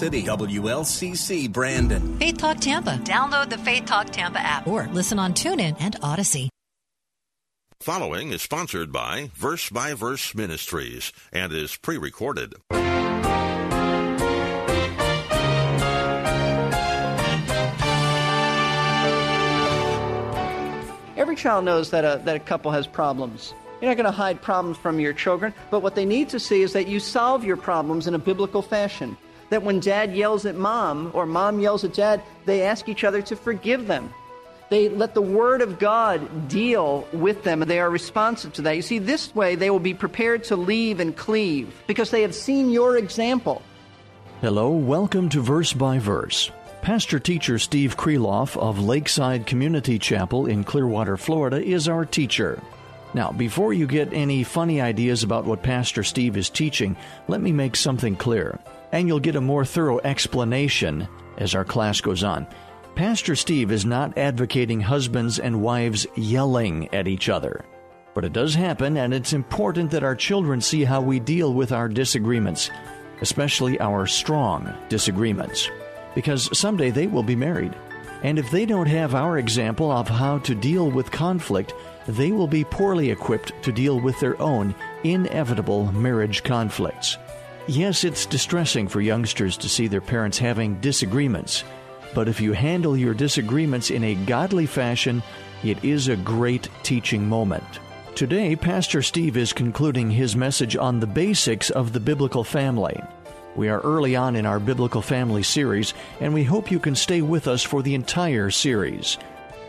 City WLCC Brandon. Faith Talk Tampa. Download the Faith Talk Tampa app or listen on TuneIn and Audacy. Following is sponsored by Verse by Verse Ministries and is pre recorded. Every child knows that a, that a couple has problems. You're not going to hide problems from your children, but what they need to see is that you solve your problems in a biblical fashion. That when dad yells at mom or mom yells at dad, they ask each other to forgive them. They let the Word of God deal with them, and they are responsive to that. You see, this way they will be prepared to leave and cleave because they have seen your example. Hello, welcome to Verse by Verse. Pastor teacher Steve Kreloff of Lakeside Community Chapel in Clearwater, Florida, is our teacher. Now, before you get any funny ideas about what Pastor Steve is teaching, let me make something clear, and you'll get a more thorough explanation as our class goes on. Pastor Steve is not advocating husbands and wives yelling at each other. But it does happen, and it's important that our children see how we deal with our disagreements, especially our strong disagreements because someday they will be married. And if they don't have our example of how to deal with conflict, they will be poorly equipped to deal with their own inevitable marriage conflicts. Yes, it's distressing for youngsters to see their parents having disagreements, but if you handle your disagreements in a godly fashion, it is a great teaching moment. Today, Pastor Steve is concluding his message on the basics of the biblical family. We are early on in our Biblical Family series, and we hope you can stay with us for the entire series.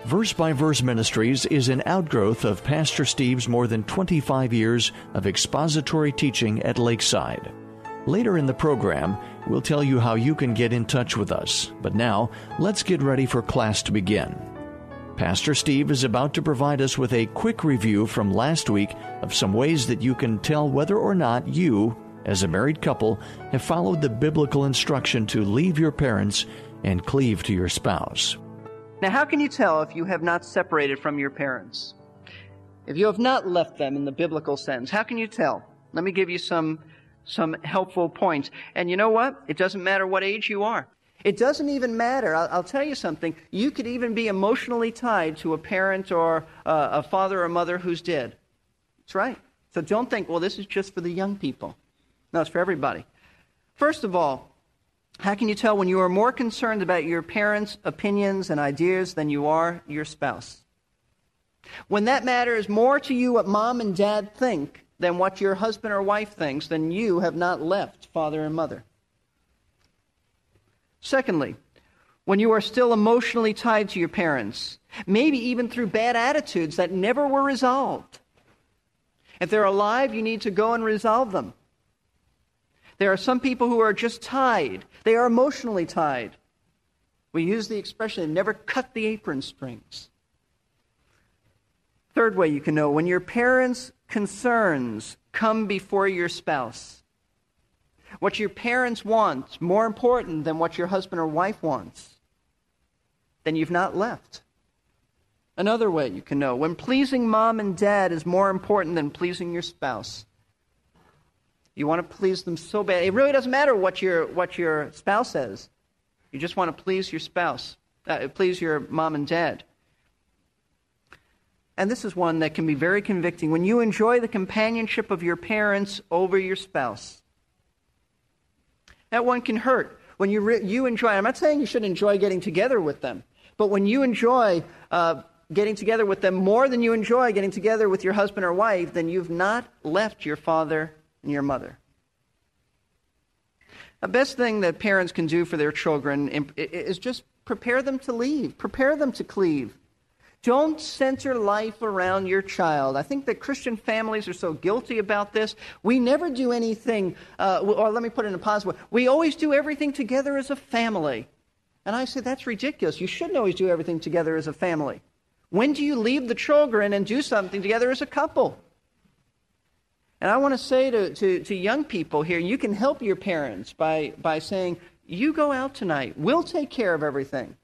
Verse by Verse Ministries is an outgrowth of Pastor Steve's more than 25 years of expository teaching at Lakeside. Later in the program, we'll tell you how you can get in touch with us. But now, let's get ready for class to begin. Pastor Steve is about to provide us with a quick review from last week of some ways that you can tell whether or not you as a married couple, have followed the biblical instruction to leave your parents and cleave to your spouse. Now, how can you tell if you have not separated from your parents? If you have not left them in the biblical sense, how can you tell? Let me give you some, some helpful points. And you know what? It doesn't matter what age you are. It doesn't even matter. I'll, I'll tell you something. You could even be emotionally tied to a parent or uh, a father or mother who's dead. That's right. So don't think, well, this is just for the young people. No, it's for everybody. First of all, how can you tell when you are more concerned about your parents' opinions and ideas than you are your spouse? When that matters more to you what mom and dad think than what your husband or wife thinks, then you have not left father and mother. Secondly, when you are still emotionally tied to your parents, maybe even through bad attitudes that never were resolved. If they're alive, you need to go and resolve them. There are some people who are just tied, they are emotionally tied. We use the expression, never cut the apron strings. Third way you can know when your parents' concerns come before your spouse. What your parents want more important than what your husband or wife wants, then you've not left. Another way you can know when pleasing mom and dad is more important than pleasing your spouse. You want to please them so bad. It really doesn't matter what your, what your spouse says. You just want to please your spouse, uh, please your mom and dad. And this is one that can be very convicting. When you enjoy the companionship of your parents over your spouse, that one can hurt. When you, re- you enjoy, I'm not saying you should enjoy getting together with them, but when you enjoy uh, getting together with them more than you enjoy getting together with your husband or wife, then you've not left your father and your mother. The best thing that parents can do for their children is just prepare them to leave, prepare them to cleave. Don't center life around your child. I think that Christian families are so guilty about this. We never do anything, uh, or let me put it in a positive way. We always do everything together as a family. And I say that's ridiculous. You shouldn't always do everything together as a family. When do you leave the children and do something together as a couple? And I want to say to, to, to young people here, you can help your parents by, by saying, You go out tonight. We'll take care of everything.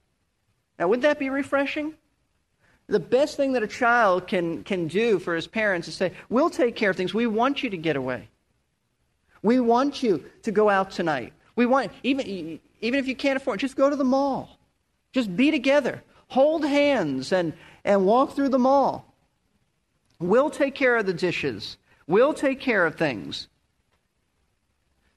Now, would that be refreshing? The best thing that a child can, can do for his parents is say, We'll take care of things. We want you to get away. We want you to go out tonight. We want, even, even if you can't afford, just go to the mall. Just be together. Hold hands and, and walk through the mall. We'll take care of the dishes. We'll take care of things.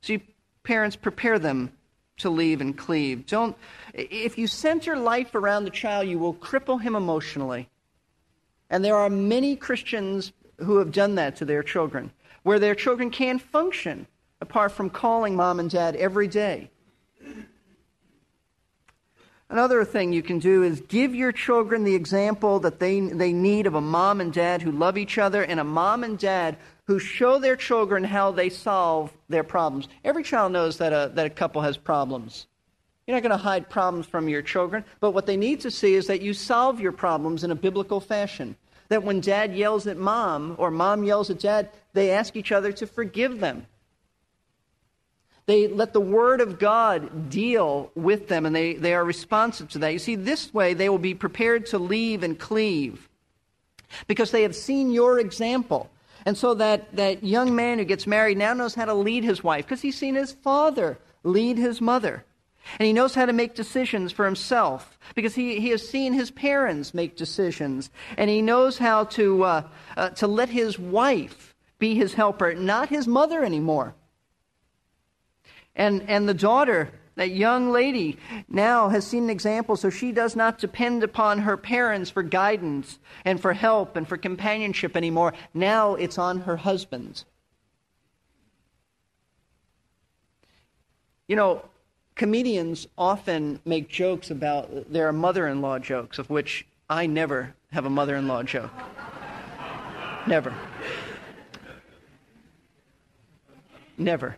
See, parents, prepare them to leave and cleave. Don't, if you center life around the child, you will cripple him emotionally. And there are many Christians who have done that to their children, where their children can't function apart from calling mom and dad every day. Another thing you can do is give your children the example that they, they need of a mom and dad who love each other and a mom and dad who show their children how they solve their problems. Every child knows that a, that a couple has problems. You're not going to hide problems from your children, but what they need to see is that you solve your problems in a biblical fashion. That when dad yells at mom or mom yells at dad, they ask each other to forgive them. They let the Word of God deal with them and they, they are responsive to that. You see, this way they will be prepared to leave and cleave because they have seen your example. And so that, that young man who gets married now knows how to lead his wife because he's seen his father lead his mother. And he knows how to make decisions for himself because he, he has seen his parents make decisions. And he knows how to, uh, uh, to let his wife be his helper, not his mother anymore. And, and the daughter, that young lady, now has seen an example so she does not depend upon her parents for guidance and for help and for companionship anymore. Now it's on her husband. You know, comedians often make jokes about their mother in law jokes, of which I never have a mother in law joke. never. Never.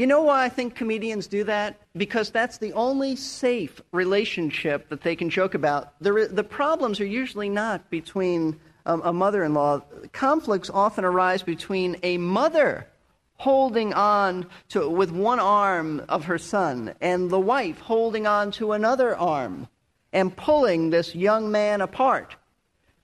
You know why I think comedians do that? Because that's the only safe relationship that they can joke about. The, the problems are usually not between um, a mother in law. Conflicts often arise between a mother holding on to, with one arm of her son and the wife holding on to another arm and pulling this young man apart.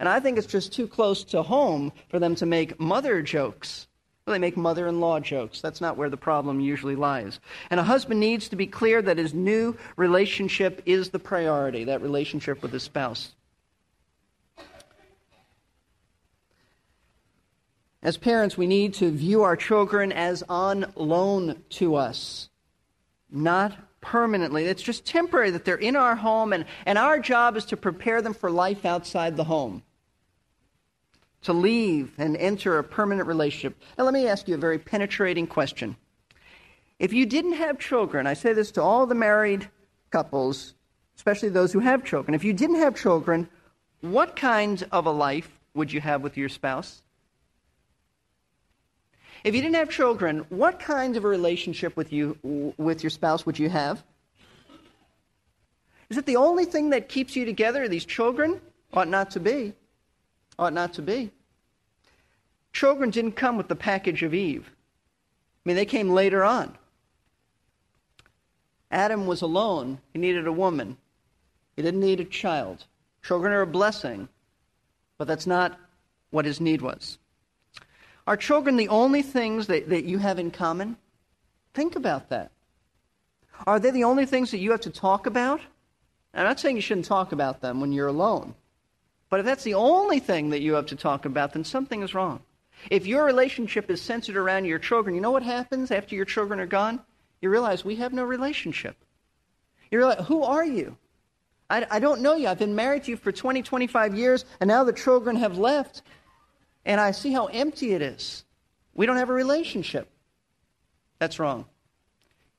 And I think it's just too close to home for them to make mother jokes well, they make mother in law jokes. That's not where the problem usually lies. And a husband needs to be clear that his new relationship is the priority, that relationship with his spouse. As parents, we need to view our children as on loan to us, not permanently. It's just temporary that they're in our home, and, and our job is to prepare them for life outside the home to leave and enter a permanent relationship. Now, let me ask you a very penetrating question. If you didn't have children, I say this to all the married couples, especially those who have children. If you didn't have children, what kind of a life would you have with your spouse? If you didn't have children, what kind of a relationship with you with your spouse would you have? Is it the only thing that keeps you together? These children ought not to be. Ought not to be. Children didn't come with the package of Eve. I mean, they came later on. Adam was alone. He needed a woman. He didn't need a child. Children are a blessing, but that's not what his need was. Are children the only things that, that you have in common? Think about that. Are they the only things that you have to talk about? I'm not saying you shouldn't talk about them when you're alone. But if that's the only thing that you have to talk about, then something is wrong. If your relationship is centered around your children, you know what happens after your children are gone? You realize we have no relationship. You realize, who are you? I, I don't know you. I've been married to you for 20, 25 years, and now the children have left, and I see how empty it is. We don't have a relationship. That's wrong.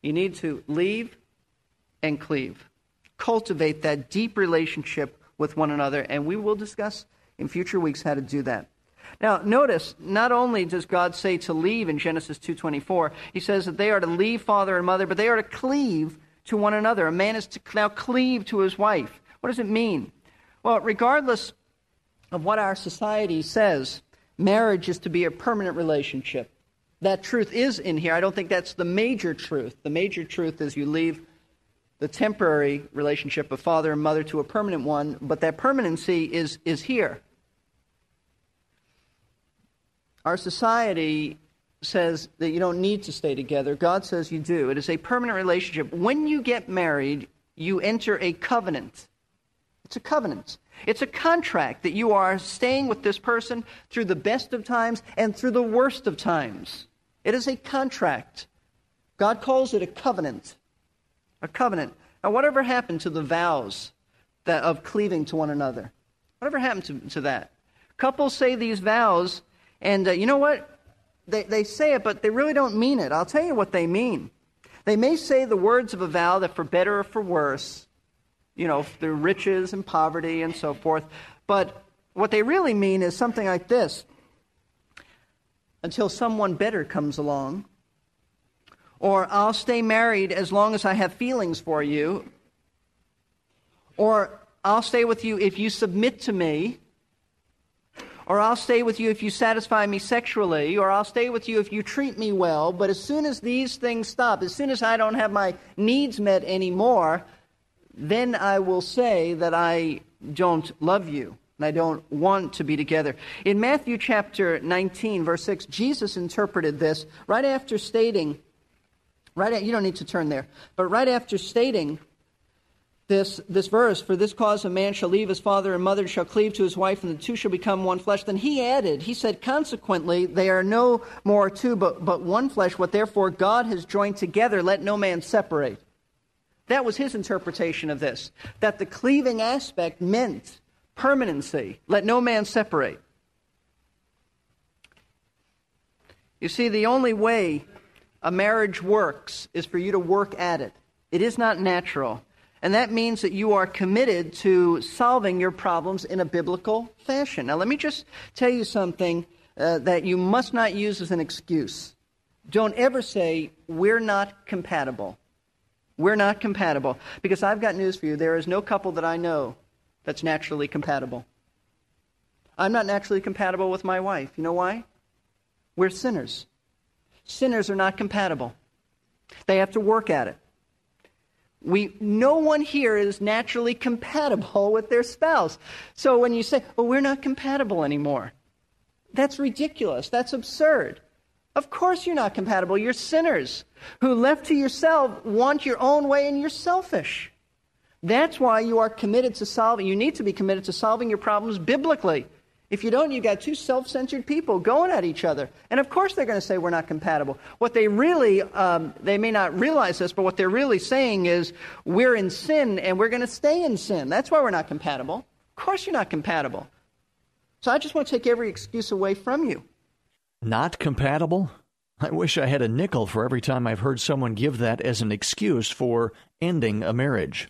You need to leave and cleave. Cultivate that deep relationship with one another, and we will discuss in future weeks how to do that. Now, notice, not only does God say to leave in Genesis 2.24, he says that they are to leave father and mother, but they are to cleave to one another. A man is to now cleave to his wife. What does it mean? Well, regardless of what our society says, marriage is to be a permanent relationship. That truth is in here. I don't think that's the major truth. The major truth is you leave the temporary relationship of father and mother to a permanent one, but that permanency is, is here. Our society says that you don't need to stay together. God says you do. It is a permanent relationship. When you get married, you enter a covenant. It's a covenant. It's a contract that you are staying with this person through the best of times and through the worst of times. It is a contract. God calls it a covenant. A covenant. Now, whatever happened to the vows that, of cleaving to one another? Whatever happened to, to that? Couples say these vows, and uh, you know what? They, they say it, but they really don't mean it. I'll tell you what they mean. They may say the words of a vow that for better or for worse, you know, through riches and poverty and so forth, but what they really mean is something like this until someone better comes along, or I'll stay married as long as I have feelings for you, or I'll stay with you if you submit to me, or I'll stay with you if you satisfy me sexually, or I'll stay with you if you treat me well. But as soon as these things stop, as soon as I don't have my needs met anymore, then I will say that I don't love you and I don't want to be together. In Matthew chapter 19, verse 6, Jesus interpreted this right after stating, right at, you don't need to turn there, but right after stating this, this verse, for this cause a man shall leave his father and mother, and shall cleave to his wife, and the two shall become one flesh. Then he added, he said, consequently, they are no more two, but, but one flesh. What therefore God has joined together, let no man separate. That was his interpretation of this, that the cleaving aspect meant permanency. Let no man separate. You see, the only way a marriage works is for you to work at it. It is not natural. And that means that you are committed to solving your problems in a biblical fashion. Now, let me just tell you something uh, that you must not use as an excuse. Don't ever say, We're not compatible. We're not compatible. Because I've got news for you. There is no couple that I know that's naturally compatible. I'm not naturally compatible with my wife. You know why? We're sinners. Sinners are not compatible, they have to work at it. We, no one here is naturally compatible with their spouse. So when you say, well, we're not compatible anymore, that's ridiculous. That's absurd. Of course you're not compatible. You're sinners who, left to yourself, want your own way and you're selfish. That's why you are committed to solving, you need to be committed to solving your problems biblically. If you don't, you've got two self censored people going at each other. And of course, they're going to say we're not compatible. What they really, um, they may not realize this, but what they're really saying is we're in sin and we're going to stay in sin. That's why we're not compatible. Of course, you're not compatible. So I just want to take every excuse away from you. Not compatible? I wish I had a nickel for every time I've heard someone give that as an excuse for ending a marriage.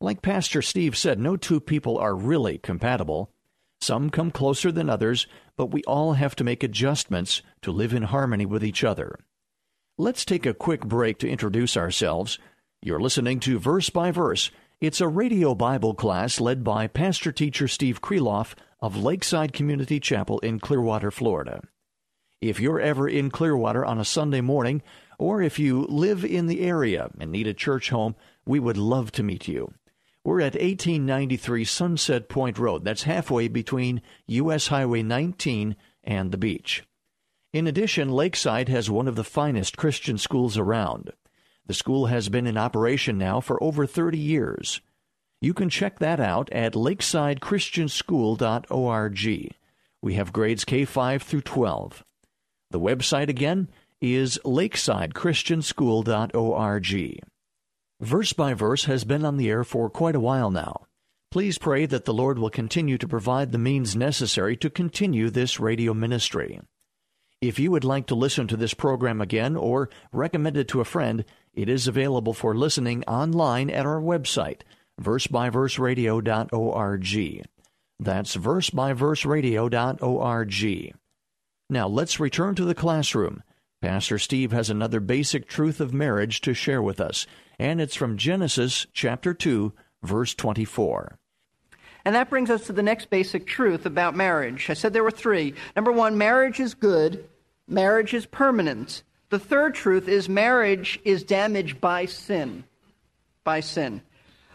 Like Pastor Steve said, no two people are really compatible. Some come closer than others, but we all have to make adjustments to live in harmony with each other. Let's take a quick break to introduce ourselves. You're listening to Verse by Verse. It's a radio Bible class led by Pastor Teacher Steve Kreloff of Lakeside Community Chapel in Clearwater, Florida. If you're ever in Clearwater on a Sunday morning, or if you live in the area and need a church home, we would love to meet you. We're at 1893 Sunset Point Road. That's halfway between U.S. Highway 19 and the beach. In addition, Lakeside has one of the finest Christian schools around. The school has been in operation now for over 30 years. You can check that out at lakesidechristianschool.org. We have grades K 5 through 12. The website again is lakesidechristianschool.org. Verse by Verse has been on the air for quite a while now. Please pray that the Lord will continue to provide the means necessary to continue this radio ministry. If you would like to listen to this program again or recommend it to a friend, it is available for listening online at our website, versebyverseradio.org. That's versebyverseradio.org. Now let's return to the classroom. Pastor Steve has another basic truth of marriage to share with us and it's from Genesis chapter 2, verse 24. And that brings us to the next basic truth about marriage. I said there were three. Number one, marriage is good, marriage is permanent. The third truth is marriage is damaged by sin. By sin.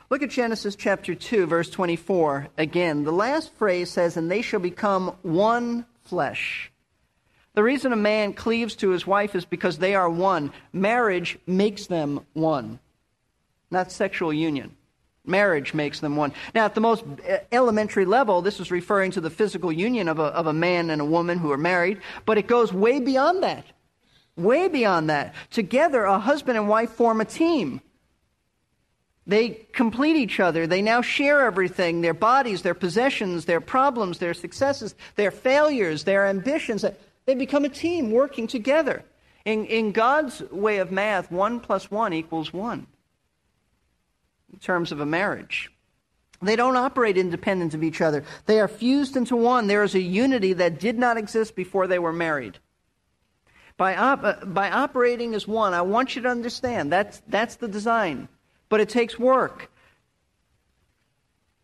Look at Genesis chapter 2, verse 24 again. The last phrase says, And they shall become one flesh. The reason a man cleaves to his wife is because they are one. Marriage makes them one, not sexual union. Marriage makes them one. Now, at the most eh, elementary level, this is referring to the physical union of a, of a man and a woman who are married, but it goes way beyond that. Way beyond that. Together, a husband and wife form a team. They complete each other. They now share everything their bodies, their possessions, their problems, their successes, their failures, their ambitions. They become a team working together. In, in God's way of math, one plus one equals one in terms of a marriage. They don't operate independent of each other. They are fused into one. There is a unity that did not exist before they were married. By, op- uh, by operating as one, I want you to understand that's, that's the design. But it takes work.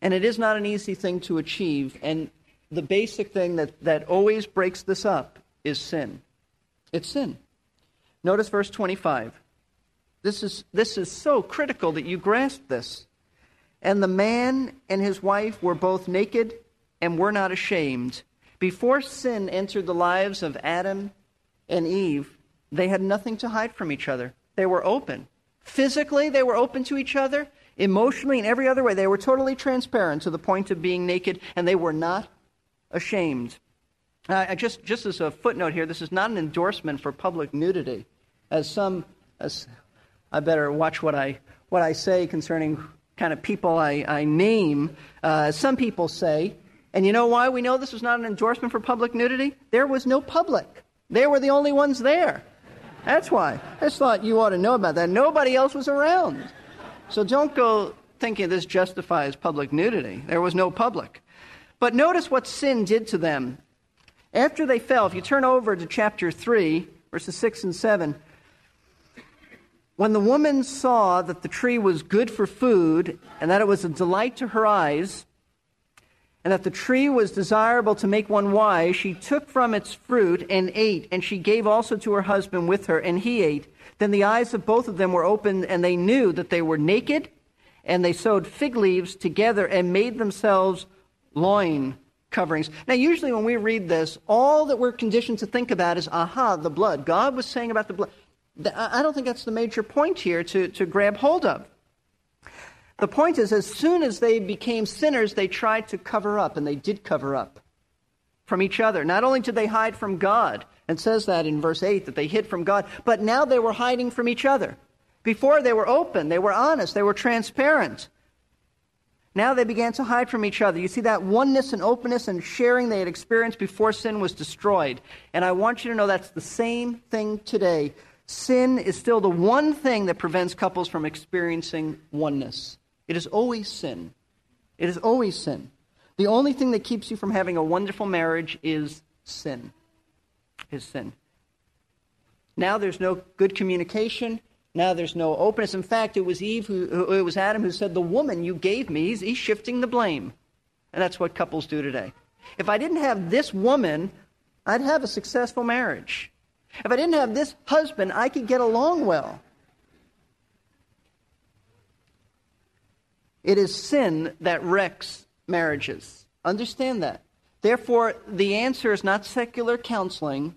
And it is not an easy thing to achieve. And the basic thing that, that always breaks this up is sin. It's sin. Notice verse 25. This is, this is so critical that you grasp this. And the man and his wife were both naked and were not ashamed. Before sin entered the lives of Adam and Eve, they had nothing to hide from each other. They were open. Physically, they were open to each other. Emotionally, in every other way, they were totally transparent to the point of being naked, and they were not ashamed. Uh, just, just as a footnote here, this is not an endorsement for public nudity. As some, as I better watch what I, what I say concerning kind of people I, I name. Uh, some people say, and you know why we know this was not an endorsement for public nudity? There was no public. They were the only ones there. That's why. I just thought you ought to know about that. Nobody else was around. So don't go thinking this justifies public nudity. There was no public. But notice what sin did to them. After they fell, if you turn over to chapter 3, verses 6 and 7, when the woman saw that the tree was good for food and that it was a delight to her eyes, and that the tree was desirable to make one wise, she took from its fruit and ate, and she gave also to her husband with her, and he ate. Then the eyes of both of them were opened, and they knew that they were naked, and they sewed fig leaves together and made themselves loin coverings. Now, usually when we read this, all that we're conditioned to think about is, aha, the blood. God was saying about the blood. I don't think that's the major point here to, to grab hold of. The point is, as soon as they became sinners, they tried to cover up, and they did cover up from each other. Not only did they hide from God, and says that in verse 8 that they hid from God, but now they were hiding from each other. Before they were open, they were honest, they were transparent. Now they began to hide from each other. You see that oneness and openness and sharing they had experienced before sin was destroyed. And I want you to know that's the same thing today. Sin is still the one thing that prevents couples from experiencing oneness. It is always sin. It is always sin. The only thing that keeps you from having a wonderful marriage is sin. Is sin. Now there's no good communication. Now there's no openness. In fact, it was Eve who, it was Adam who said, "The woman you gave me, he's, he's shifting the blame," and that's what couples do today. If I didn't have this woman, I'd have a successful marriage. If I didn't have this husband, I could get along well. It is sin that wrecks marriages. Understand that. Therefore, the answer is not secular counseling,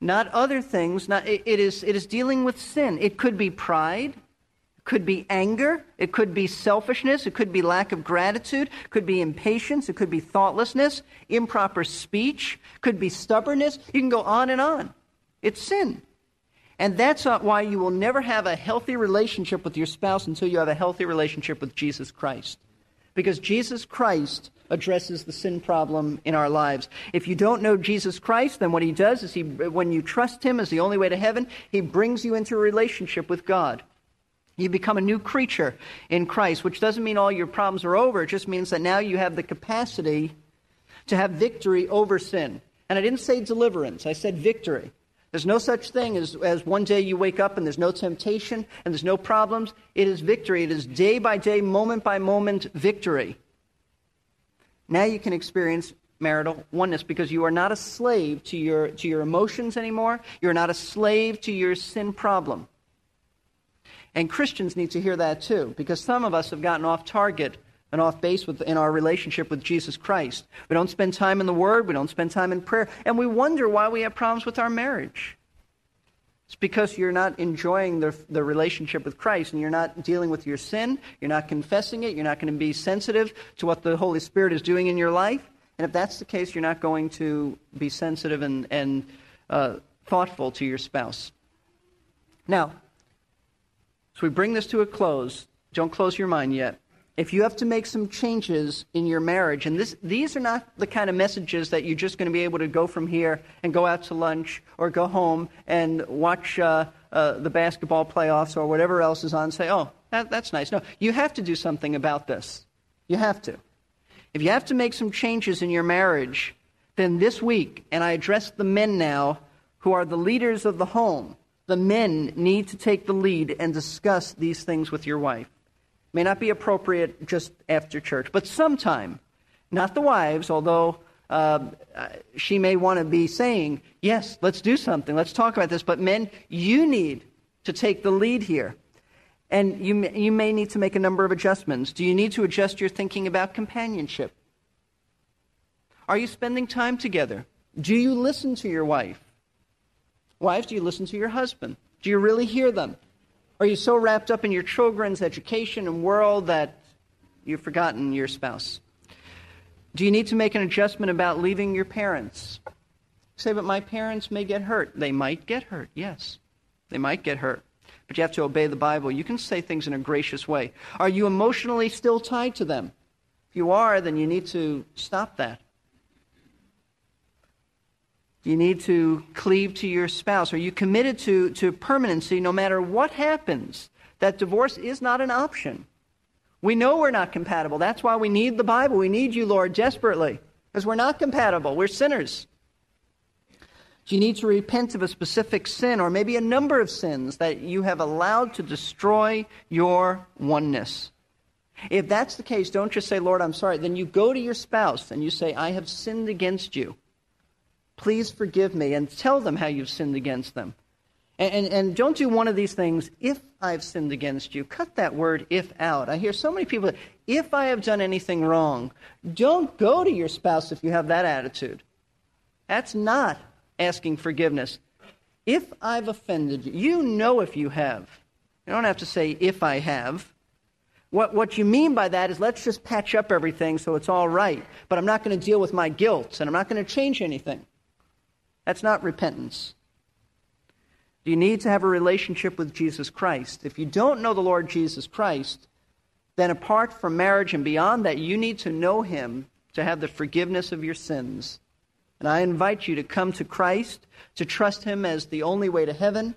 not other things. Not, it, it, is, it is dealing with sin. It could be pride, it could be anger, it could be selfishness, it could be lack of gratitude, it could be impatience, it could be thoughtlessness, improper speech, It could be stubbornness. You can go on and on. It's sin. And that's why you will never have a healthy relationship with your spouse until you have a healthy relationship with Jesus Christ. Because Jesus Christ addresses the sin problem in our lives. If you don't know Jesus Christ, then what he does is he when you trust him as the only way to heaven, he brings you into a relationship with God. You become a new creature in Christ, which doesn't mean all your problems are over. It just means that now you have the capacity to have victory over sin. And I didn't say deliverance, I said victory. There's no such thing as, as one day you wake up and there's no temptation and there's no problems. It is victory. It is day by day, moment by moment victory. Now you can experience marital oneness because you are not a slave to your, to your emotions anymore. You're not a slave to your sin problem. And Christians need to hear that too because some of us have gotten off target and off base with, in our relationship with Jesus Christ. We don't spend time in the Word, we don't spend time in prayer, and we wonder why we have problems with our marriage. It's because you're not enjoying the, the relationship with Christ and you're not dealing with your sin, you're not confessing it, you're not going to be sensitive to what the Holy Spirit is doing in your life. And if that's the case, you're not going to be sensitive and, and uh, thoughtful to your spouse. Now, so we bring this to a close, don't close your mind yet if you have to make some changes in your marriage, and this, these are not the kind of messages that you're just going to be able to go from here and go out to lunch or go home and watch uh, uh, the basketball playoffs or whatever else is on and say, oh, that, that's nice. No, you have to do something about this. You have to. If you have to make some changes in your marriage, then this week, and I address the men now who are the leaders of the home, the men need to take the lead and discuss these things with your wife. May not be appropriate just after church, but sometime. Not the wives, although uh, she may want to be saying, Yes, let's do something, let's talk about this. But men, you need to take the lead here. And you, may, you may need to make a number of adjustments. Do you need to adjust your thinking about companionship? Are you spending time together? Do you listen to your wife? Wives, do you listen to your husband? Do you really hear them? Are you so wrapped up in your children's education and world that you've forgotten your spouse? Do you need to make an adjustment about leaving your parents? Say, but my parents may get hurt. They might get hurt, yes. They might get hurt. But you have to obey the Bible. You can say things in a gracious way. Are you emotionally still tied to them? If you are, then you need to stop that. You need to cleave to your spouse? Are you committed to, to permanency no matter what happens? That divorce is not an option. We know we're not compatible. That's why we need the Bible. We need you, Lord, desperately, because we're not compatible. We're sinners. Do you need to repent of a specific sin or maybe a number of sins that you have allowed to destroy your oneness? If that's the case, don't just say, Lord, I'm sorry. Then you go to your spouse and you say, I have sinned against you. Please forgive me, and tell them how you've sinned against them. And, and, and, don't do one of these things, if I've sinned against you. Cut that word if out. I hear so many people, if I have done anything wrong, don't go to your spouse if you have that attitude. That's not asking forgiveness. If I've offended you, you know if you have. You don't have to say, if I have. What, what you mean by that is let's just patch up everything so it's all right, but I'm not going to deal with my guilt and I'm not going to change anything. That's not repentance. You need to have a relationship with Jesus Christ? If you don't know the Lord Jesus Christ, then apart from marriage and beyond that, you need to know Him to have the forgiveness of your sins. And I invite you to come to Christ, to trust Him as the only way to heaven.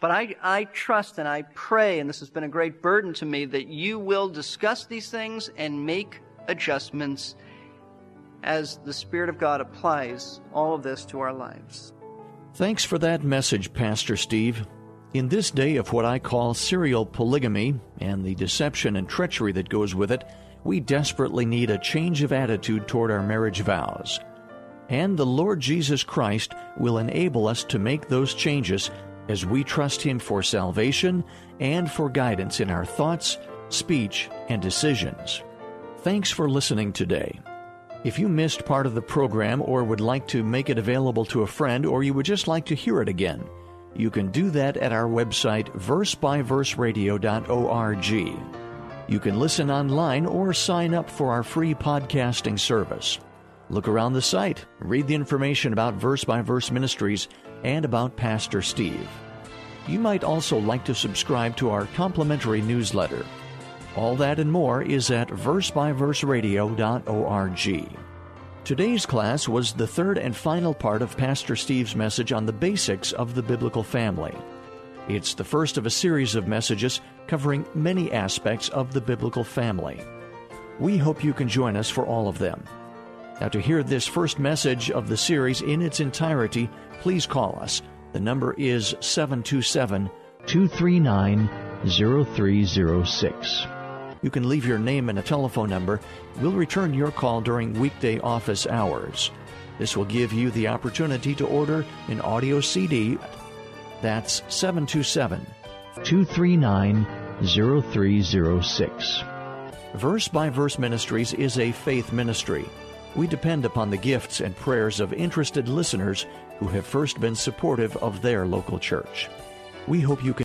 But I, I trust and I pray, and this has been a great burden to me, that you will discuss these things and make adjustments as the Spirit of God applies all of this to our lives. Thanks for that message, Pastor Steve. In this day of what I call serial polygamy and the deception and treachery that goes with it, we desperately need a change of attitude toward our marriage vows. And the Lord Jesus Christ will enable us to make those changes as we trust Him for salvation and for guidance in our thoughts, speech, and decisions. Thanks for listening today. If you missed part of the program or would like to make it available to a friend or you would just like to hear it again, you can do that at our website, versebyverseradio.org. You can listen online or sign up for our free podcasting service. Look around the site, read the information about Verse by Verse Ministries and about Pastor Steve. You might also like to subscribe to our complimentary newsletter. All that and more is at versebyverseradio.org. Today's class was the third and final part of Pastor Steve's message on the basics of the biblical family. It's the first of a series of messages covering many aspects of the biblical family. We hope you can join us for all of them. Now, to hear this first message of the series in its entirety, please call us. The number is 727 239 0306. You can leave your name and a telephone number. We'll return your call during weekday office hours. This will give you the opportunity to order an audio CD. That's 727 239 0306. Verse by Verse Ministries is a faith ministry. We depend upon the gifts and prayers of interested listeners who have first been supportive of their local church. We hope you can